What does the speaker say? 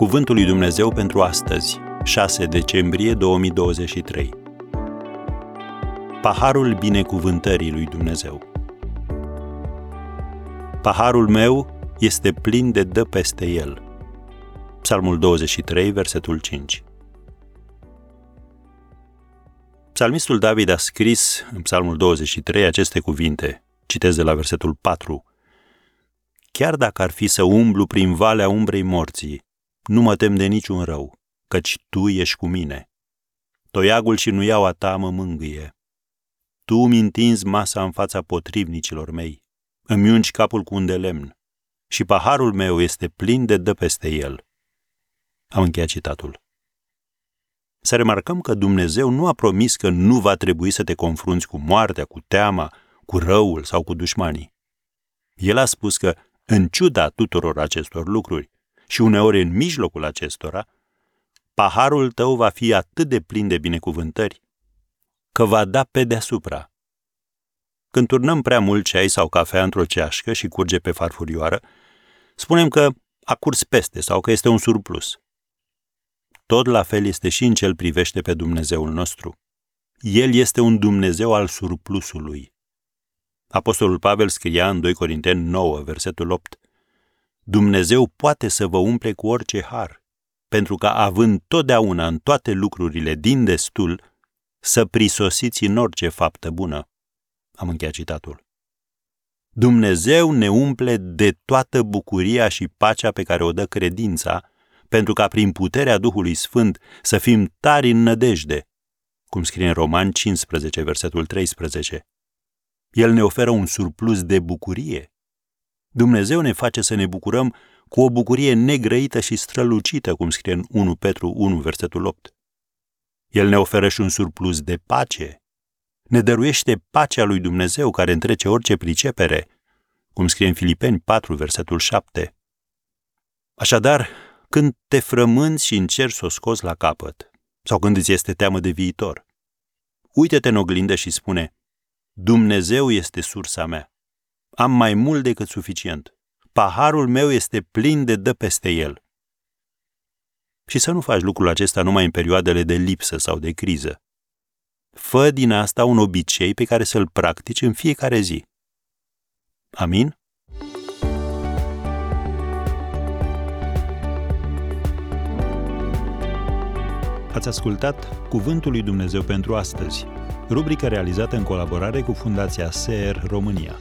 Cuvântul lui Dumnezeu pentru astăzi, 6 decembrie 2023. Paharul binecuvântării lui Dumnezeu. Paharul meu este plin de dă peste el. Psalmul 23, versetul 5. Psalmistul David a scris în Psalmul 23 aceste cuvinte. Citez de la versetul 4. Chiar dacă ar fi să umblu prin valea umbrei morții, nu mă tem de niciun rău, căci Tu ești cu mine. Toiagul și nuiaua ta mă mângâie. Tu mi întinzi masa în fața potrivnicilor mei, îmi ungi capul cu un de lemn și paharul meu este plin de dă peste el. Am încheiat citatul. Să remarcăm că Dumnezeu nu a promis că nu va trebui să te confrunți cu moartea, cu teama, cu răul sau cu dușmanii. El a spus că, în ciuda tuturor acestor lucruri, și uneori în mijlocul acestora, paharul tău va fi atât de plin de binecuvântări că va da pe deasupra. Când turnăm prea mult ceai sau cafea într-o ceașcă și curge pe farfurioară, spunem că a curs peste sau că este un surplus. Tot la fel este și în cel privește pe Dumnezeul nostru. El este un Dumnezeu al surplusului. Apostolul Pavel scria în 2 Corinteni 9, versetul 8, Dumnezeu poate să vă umple cu orice har, pentru că având totdeauna în toate lucrurile din destul, să prisosiți în orice faptă bună. Am încheiat citatul. Dumnezeu ne umple de toată bucuria și pacea pe care o dă credința, pentru ca prin puterea Duhului Sfânt să fim tari în nădejde, cum scrie în Roman 15, versetul 13. El ne oferă un surplus de bucurie. Dumnezeu ne face să ne bucurăm cu o bucurie negrăită și strălucită, cum scrie în 1 Petru 1, versetul 8. El ne oferă și un surplus de pace. Ne dăruiește pacea lui Dumnezeu care întrece orice pricepere, cum scrie în Filipeni 4, versetul 7. Așadar, când te frămânți și încerci să o scoți la capăt, sau când îți este teamă de viitor, uite-te în oglindă și spune, Dumnezeu este sursa mea. Am mai mult decât suficient. Paharul meu este plin de dă peste el. Și să nu faci lucrul acesta numai în perioadele de lipsă sau de criză. Fă din asta un obicei pe care să-l practici în fiecare zi. Amin? Ați ascultat Cuvântul lui Dumnezeu pentru astăzi, rubrica realizată în colaborare cu Fundația SER România.